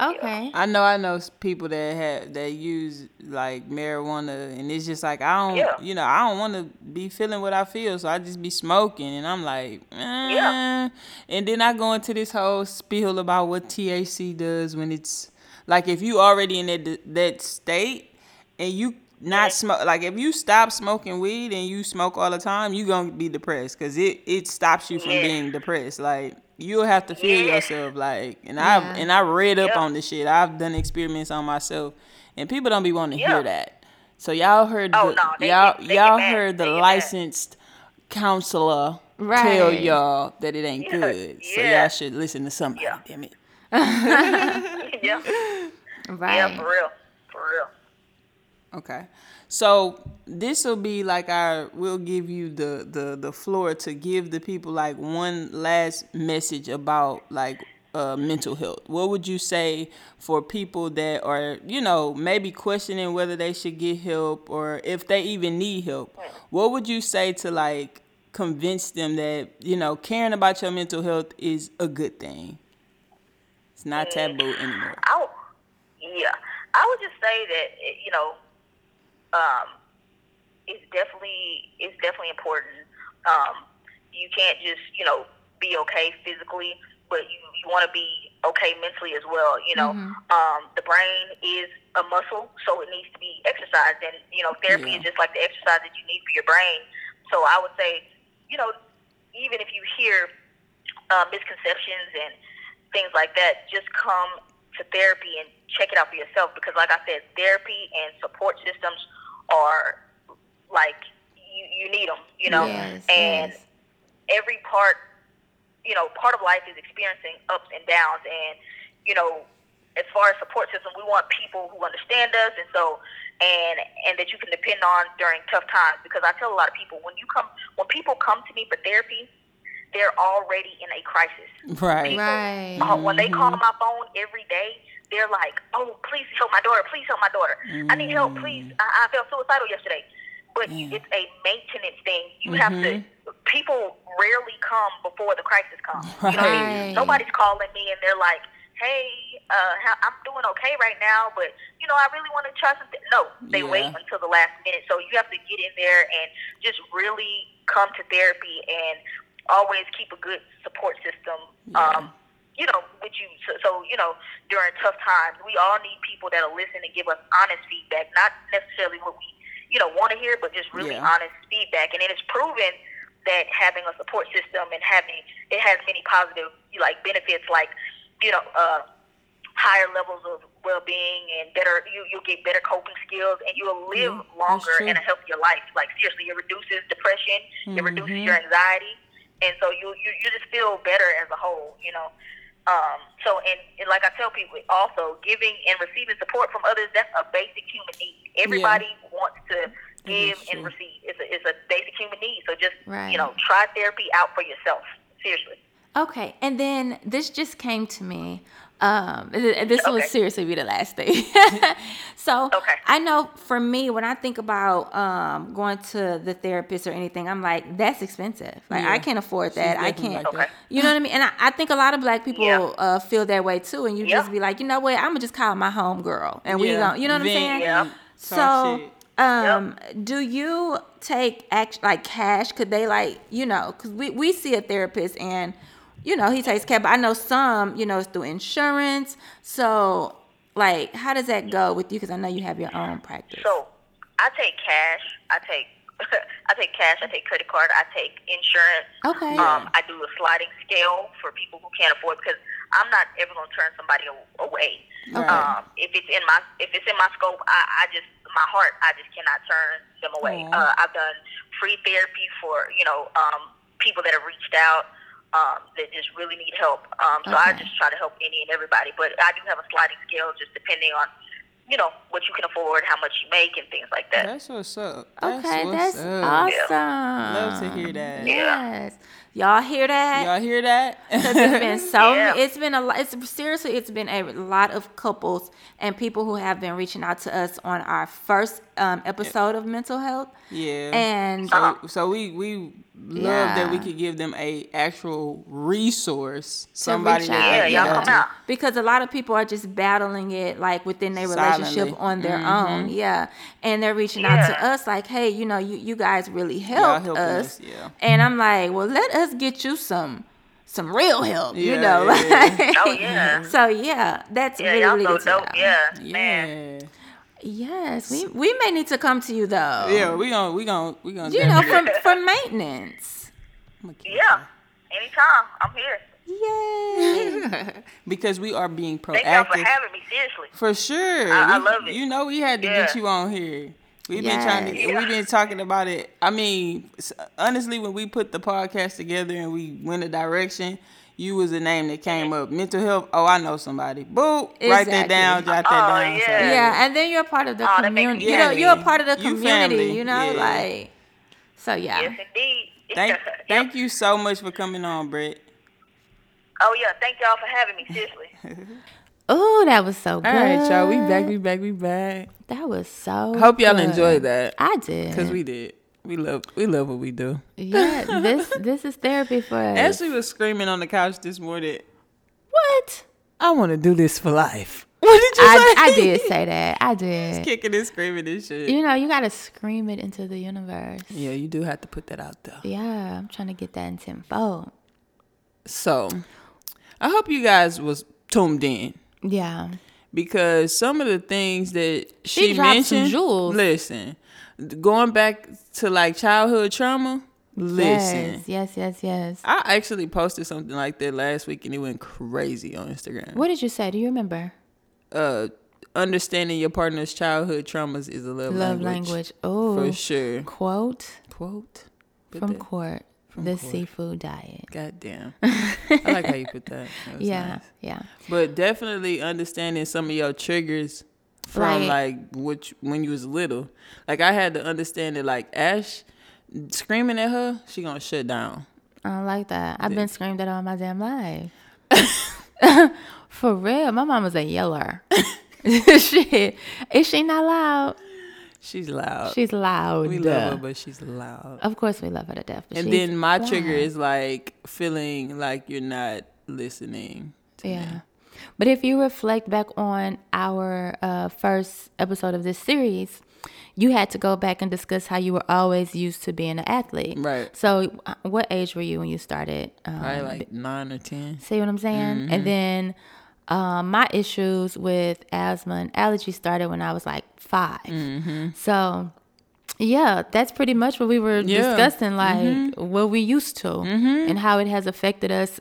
Okay. I know I know people that have that use like marijuana and it's just like I don't Yeah. you know, I don't want to be feeling what I feel, so I just be smoking and I'm like, eh. Yeah. And then I go into this whole spiel about what THC does when it's like if you already in that that state and you not smoke like if you stop smoking weed and you smoke all the time, you going to be depressed cuz it it stops you from Yeah. being depressed. Like you'll have to feel Yeah. yourself like and I Yeah. and I read up Yeah. on this shit. I've done experiments on myself, and people don't be wanting to Yeah. hear that. So y'all heard Oh, the no, they y'all get- they y'all heard the They get mad. licensed counselor tell y'all that it ain't Yeah, good. So yeah. y'all should listen to somebody. Yeah. Damn it. yeah, Right. yeah, for real. Okay. So this will be like our we'll give you the, the the floor to give the people like one last message about like uh, mental health. What would you say for people that are you know maybe questioning whether they should get help or if they even need help? What would you say to like convince them that you know caring about your mental health is a good thing? It's not taboo anymore. I w- yeah, I would just say that eh, you know, um, it's definitely it's definitely important. Um, you can't just you know be okay physically, but you you want to be okay mentally as well. You know, um, the brain is a muscle, so it needs to be exercised, and you know, therapy Yeah. is just like the exercise that you need for your brain. So I would say, you know, even if you hear uh, misconceptions and things like that, just come to therapy and check it out for yourself. Because, like I said, therapy and support systems are like you, you need them, you know. Yes, and yes. every part, you know, part of life is experiencing ups and downs. And you know, as far as support system, we want people who understand us, and so and and that you can depend on during tough times. Because I tell a lot of people when you come when people come to me for therapy, they're already in a crisis. Right. Right. Uh, when they call my phone every day, they're like, "Oh, please help my daughter! Please help my daughter! I need help! Please! I, I felt suicidal yesterday." But it's a maintenance thing. You have to. People rarely come before the crisis comes. You know what I mean? Nobody's calling me and they're like, "Hey, uh, how, I'm doing okay right now, but you know, I really want to try something." No, they Yeah. wait until the last minute. So you have to get in there and just really come to therapy and always keep a good support system. Um, you know, with you. So, so, you know, during tough times, we all need people that'll listen and give us honest feedback, not necessarily what we, you know, want to hear, but just really Yeah. honest feedback. And it is proven that having a support system and having it has many positive like benefits, like you know, uh, higher levels of well-being and better. You you'll get better coping skills, and you'll live that's longer and a healthier life. Like seriously, it reduces depression, it reduces Mm-hmm. your anxiety, and so you you you just feel better as a whole. You know. Um, so, and, and like I tell people, also giving and receiving support from others, that's a basic human need. Everybody wants to give and receive. It's a, it's a basic human need. So just, Right. you know, try therapy out for yourself. Seriously. Okay, and then this just came to me. Um, th- this will seriously be the last thing. so Okay. I know for me, when I think about um, going to the therapist or anything, I'm like, that's expensive. Like I can't afford that. I can't. like Okay. that. You know what I mean? And I, I think a lot of black people Yeah. uh, feel that way too. And you Yeah. just be like, you know what? I'm gonna just call my home girl, and we Yeah. going you know what I'm saying? Yeah. So, talk shit. um, do you take act like cash? Could they like you know? Because we we see a therapist and you know he takes care, but I know some you know it's through insurance. So like, how does that go with you? Because I know you have your own practice. So I take cash. I take I take cash. I take credit card. I take insurance. Okay. Um, I do a sliding scale for people who can't afford because I'm not ever gonna turn somebody away. Okay. Um, if it's in my if it's in my scope, I, I just my heart I just cannot turn them away. Aw. Uh, I've done free therapy for you know um, people that have reached out um, that just really need help. Um, so I just try to help any and everybody. But I do have a sliding scale just depending on you know what you can afford, how much you make, and things like that. That's what's up. That's okay, what's that's up. awesome. Love to hear that. Yes, y'all hear that? Y'all hear that? Because it's been so Yeah. it's been a lot it's seriously it's been a lot of couples and people who have been reaching out to us on our first um, episode of mental health yeah. and so, so we we love that we could give them a actual resource. Somebody reach that Yeah, y'all come out. because a lot of people are just battling it like within their relationship on their Mhm. own yeah and they're reaching out to us like hey you know you, you guys really Y'all helped helping us us, yeah. and i'm like well let us get you some some real help you know yeah. like- Oh, yeah. so yeah that's Yeah, really y'all really so good to dope. know. Yeah, man. Yeah. Yes, we we may need to come to you though. Yeah, we gonna we gonna we gonna you know, for for maintenance. Yeah, anytime. I'm here. Yay! because we are being proactive. Thank y'all for having me. Seriously. For sure. I- I We- love it. You know we had to get you on here. We've been trying to we've been talking about it. I mean, honestly, when we put the podcast together and we went a direction, you was the name that came up. Mental health. Oh, I know somebody. Boo. Write that down. Jot that Oh, down. so- yeah. yeah, and then you're part of the Oh, community. You know, you're a part of the community. family. You know, Yeah. like so. Yeah. Yes, indeed. Thank thank you so much for coming on, Brett. Oh yeah, thank y'all for having me. Seriously. Oh, that was so good. All right, y'all. We back. We back. We back. That was so. Hope y'all good. enjoyed that. I did. Cause we did. We love we love what we do. Yeah, this this is therapy for us. Ashley was screaming on the couch this morning. what? I want to do this for life. What did you I, say? I did say that. I did. Kicking and screaming and shit. You know, you gotta scream it into the universe. yeah, you do have to put that out there. Yeah, I'm trying to get that in tenfold. So, I hope you guys was tuned in Yeah. because some of the things that She she, mentioned. jewels. Listen, going back to like childhood trauma. Listen, Yes, yes, yes, yes. I actually posted something like that last week and it went crazy on Instagram. What did you say? Do you remember? Uh, understanding your partner's childhood traumas is a love, Love language, language. Oh, for sure. quote Quote Put from that- court. From the court. seafood diet. God damn. I like how you put that. that was Yeah, nice. yeah. But definitely understanding some of your triggers from Like- like which when you was little. Like I had to understand that like Ash screaming at her, she gonna shut down. I don't like that. I've been screamed at all my damn life. For real, my mama's a yeller. Shit, is she not loud? She's loud. She's loud. we love her, but she's loud. Of course, we love her to death. But and then my trigger is like feeling like you're not listening. to me. Yeah. But if you reflect back on our uh, first episode of this series, you had to go back and discuss how you were always used to being an athlete. Right. So, uh, what age were you when you started? Um, Probably like nine or ten. See what I'm saying? Mm-hmm. And then um, my issues with asthma and allergy started when I was like 5 So, yeah, that's pretty much what we were Mm-hmm. Yeah. Mm-hmm. discussing, like what we used to and how it has affected us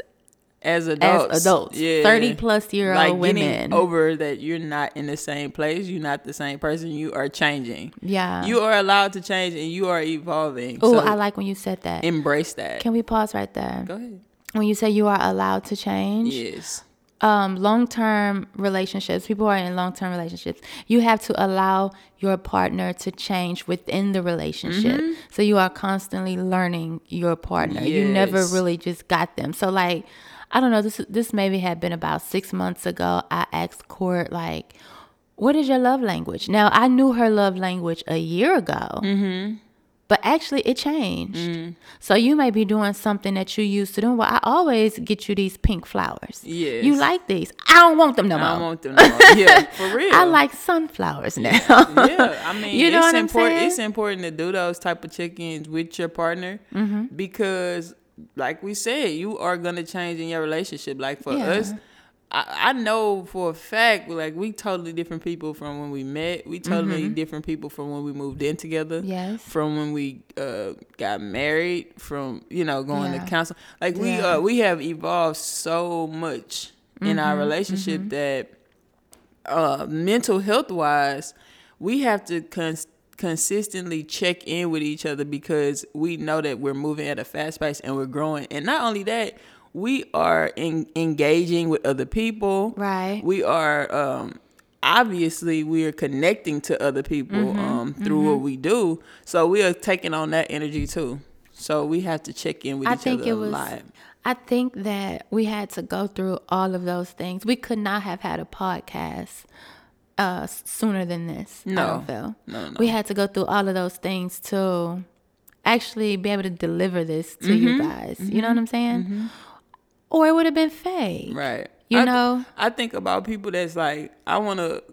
As adults. as adults, Yeah. 30 plus year like old women. over that you're not in the same place, you're not the same person, you are changing. yeah. You are allowed to change and you are evolving. Oh, so I like when you said that. embrace that. Can we pause right there? Go ahead. When you say you are allowed to change, Yes. Um, long term relationships, people who are in long term relationships, you have to allow your partner to change within the relationship. Mm-hmm. So you are constantly learning your partner. You never really just got them. So like, I don't know. This this maybe had been about six months ago. I asked Court like, "What is your love language?" Now I knew her love language a year ago. Mm-hmm. But actually, it changed. Mm. So you may be doing something that you used to do. Well, I always get you these pink flowers. Yes. You like these? I don't want them no more. I don't want them. No more. Yeah, for real. I like sunflowers now. yeah, I mean, You know it's important. saying? It's important to do those type of check-ins with your partner Mm-hmm. because, like we said, you are gonna change in your relationship. Like for Yeah. us, I, I know for a fact, like we totally different people from when we met. We totally different people from when we moved in together. Mm-hmm. Yes. From when we uh, got married. From you know going Yeah. to counsel. Like we Yeah. uh, we have evolved so much in our Mm-hmm. relationship that uh, mental health wise, we have to cons- consistently check in with each other because we know that we're moving at a fast pace and we're growing. And not only that, we are in- engaging with other people. Right. We are um, obviously we are connecting to other people Mm-hmm. um, through what we do. So we are taking on that energy too. So we have to check in with I each think other it a was. lot. I think that we had to go through all of those things. We could not have had a podcast uh, sooner than this. I No. No, no. We had to go through all of those things to actually be able to deliver this to you Mm-hmm. guys. You know what I'm saying? Or it would have been fake. Right. You I th- know? I think about people that's like, I want to,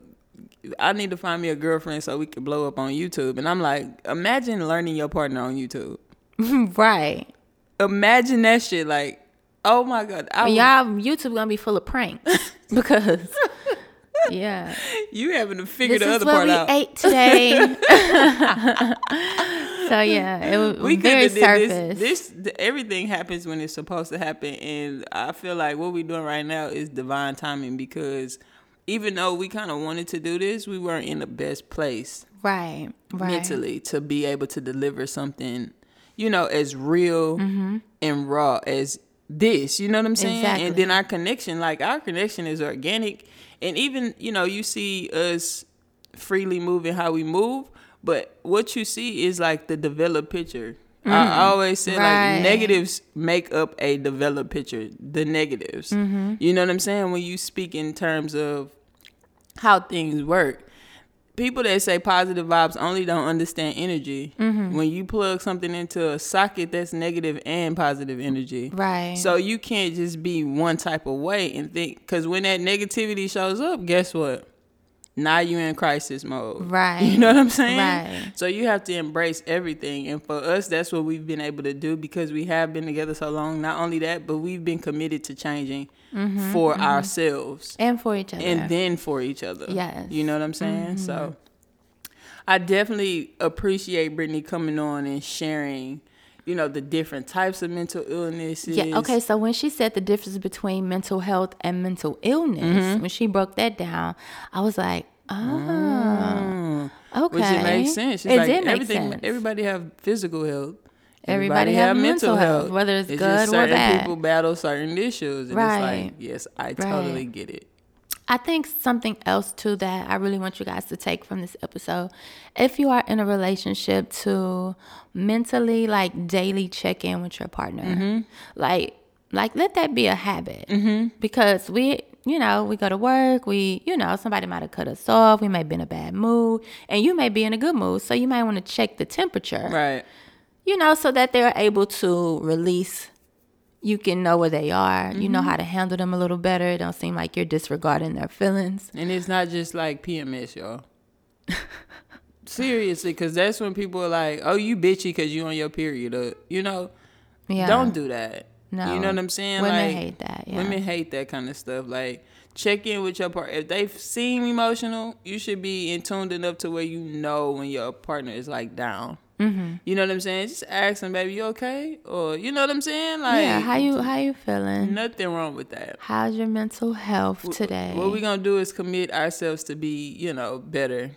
I need to find me a girlfriend so we can blow up on YouTube. And I'm like, imagine learning your partner on YouTube. right. Imagine that shit. Like, oh my God. I y'all YouTube gonna be full of pranks because yeah. you having to figure This the is other what part we out. ate today. so yeah, it was we very surface. this. This everything happens when it's supposed to happen, and I feel like what we're doing right now is divine timing because even though we kind of wanted to do this, we weren't in the best place right, right. mentally to be able to deliver something, you know, as real Mm-hmm. and raw as this. You know what I'm saying? Exactly. And then our connection, like our connection is organic. And even, you know, you see us freely moving how we move, but what you see is like the developed picture. I always say Mm. Right. like negatives make up a developed picture. The negatives. Mm-hmm. You know what I'm saying? When you speak in terms of how things work. People that say positive vibes only don't understand energy. Mm-hmm. When you plug something into a socket, that's negative and positive energy. Right. So you can't just be one type of way and think, because when that negativity shows up, guess what? Now you're in crisis mode. Right. You know what I'm saying? Right. So you have to embrace everything. And for us, that's what we've been able to do because we have been together so long. Not only that, but we've been committed to changing Mm-hmm, for ourselves and for each other. and then for each other. Yes. You know what I'm saying? So I definitely appreciate Brittni coming on and sharing, you know, the different types of mental illnesses. yeah. Okay. So when she said the difference between mental health and mental illness, Mm-hmm. when she broke that down, I was like, oh, okay. Which it makes sense. It's it like did make everything sense. everybody have physical health. Everybody have mental health, whether it's just good or certain bad. people battle certain issues. And Right. it's like, yes, I totally get it. I think something else too that I really want you guys to take from this episode. If you are in a relationship to mentally like daily check in with your partner. Mm-hmm. Like like let that be a habit. Because we you know, we go to work, we, you know, somebody might have cut us off, we may be in a bad mood, and you may be in a good mood. So you might want to check the temperature. Right. You know, so that they're able to release you can know where they are. You Mm-hmm. know how to handle them a little better. It don't seem like you're disregarding their feelings. And it's not just like PMS, y'all. Seriously, because that's when people are like, "Oh, you bitchy because you on your period," or you know, Yeah. don't do that. No. you know what I'm saying? Women like, hate that, yeah. Women hate that kind of stuff. Like, check in with your partner. If they seem emotional, you should be in tuned enough to where you know when your partner is like down. Mm-hmm. You know what I'm saying? Just ask them, "Baby, you okay?" Or you know what I'm saying? Like, yeah, how you how you feeling? nothing wrong with that. How's your mental health today? What we gonna do is commit ourselves to be, you know, better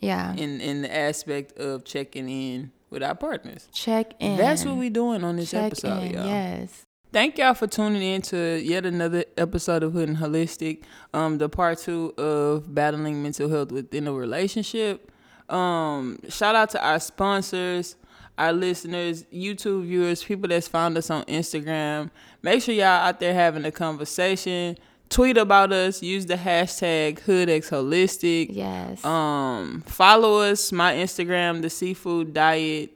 yeah, in in the aspect of checking in with our partners. check in. That's what we're doing on this check episode, in. y'all. Yes, Thank y'all for tuning in to yet another episode of Hood and Holistic, um, the part two of battling mental health within a relationship. Um, shout out to our sponsors, our listeners, YouTube viewers, people that's found us on Instagram. Make sure y'all out there having a conversation. Tweet about us. Use the hashtag HoodXHolistic. Yes. Um, follow us. My Instagram, the Seafood Diet.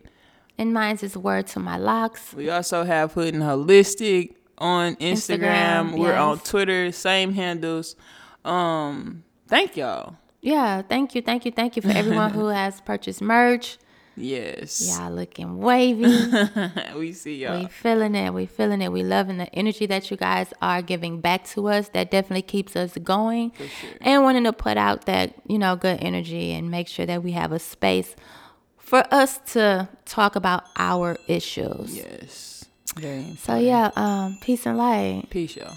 and mine's is word to my locks. We also have Hood and Holistic on Instagram. Instagram, We're on. Twitter, same handles. Um, thank y'all. Yeah, thank you, thank you, thank you for everyone who has purchased merch. Yes. Y'all looking wavy. we see y'all. We feeling it. We feeling it. We loving the energy that you guys are giving back to us. That definitely keeps us going. And wanting to put out that, you know, good energy and make sure that we have a space for us to talk about our issues. Yes. Very important. So yeah, um, peace and light. Peace, y'all.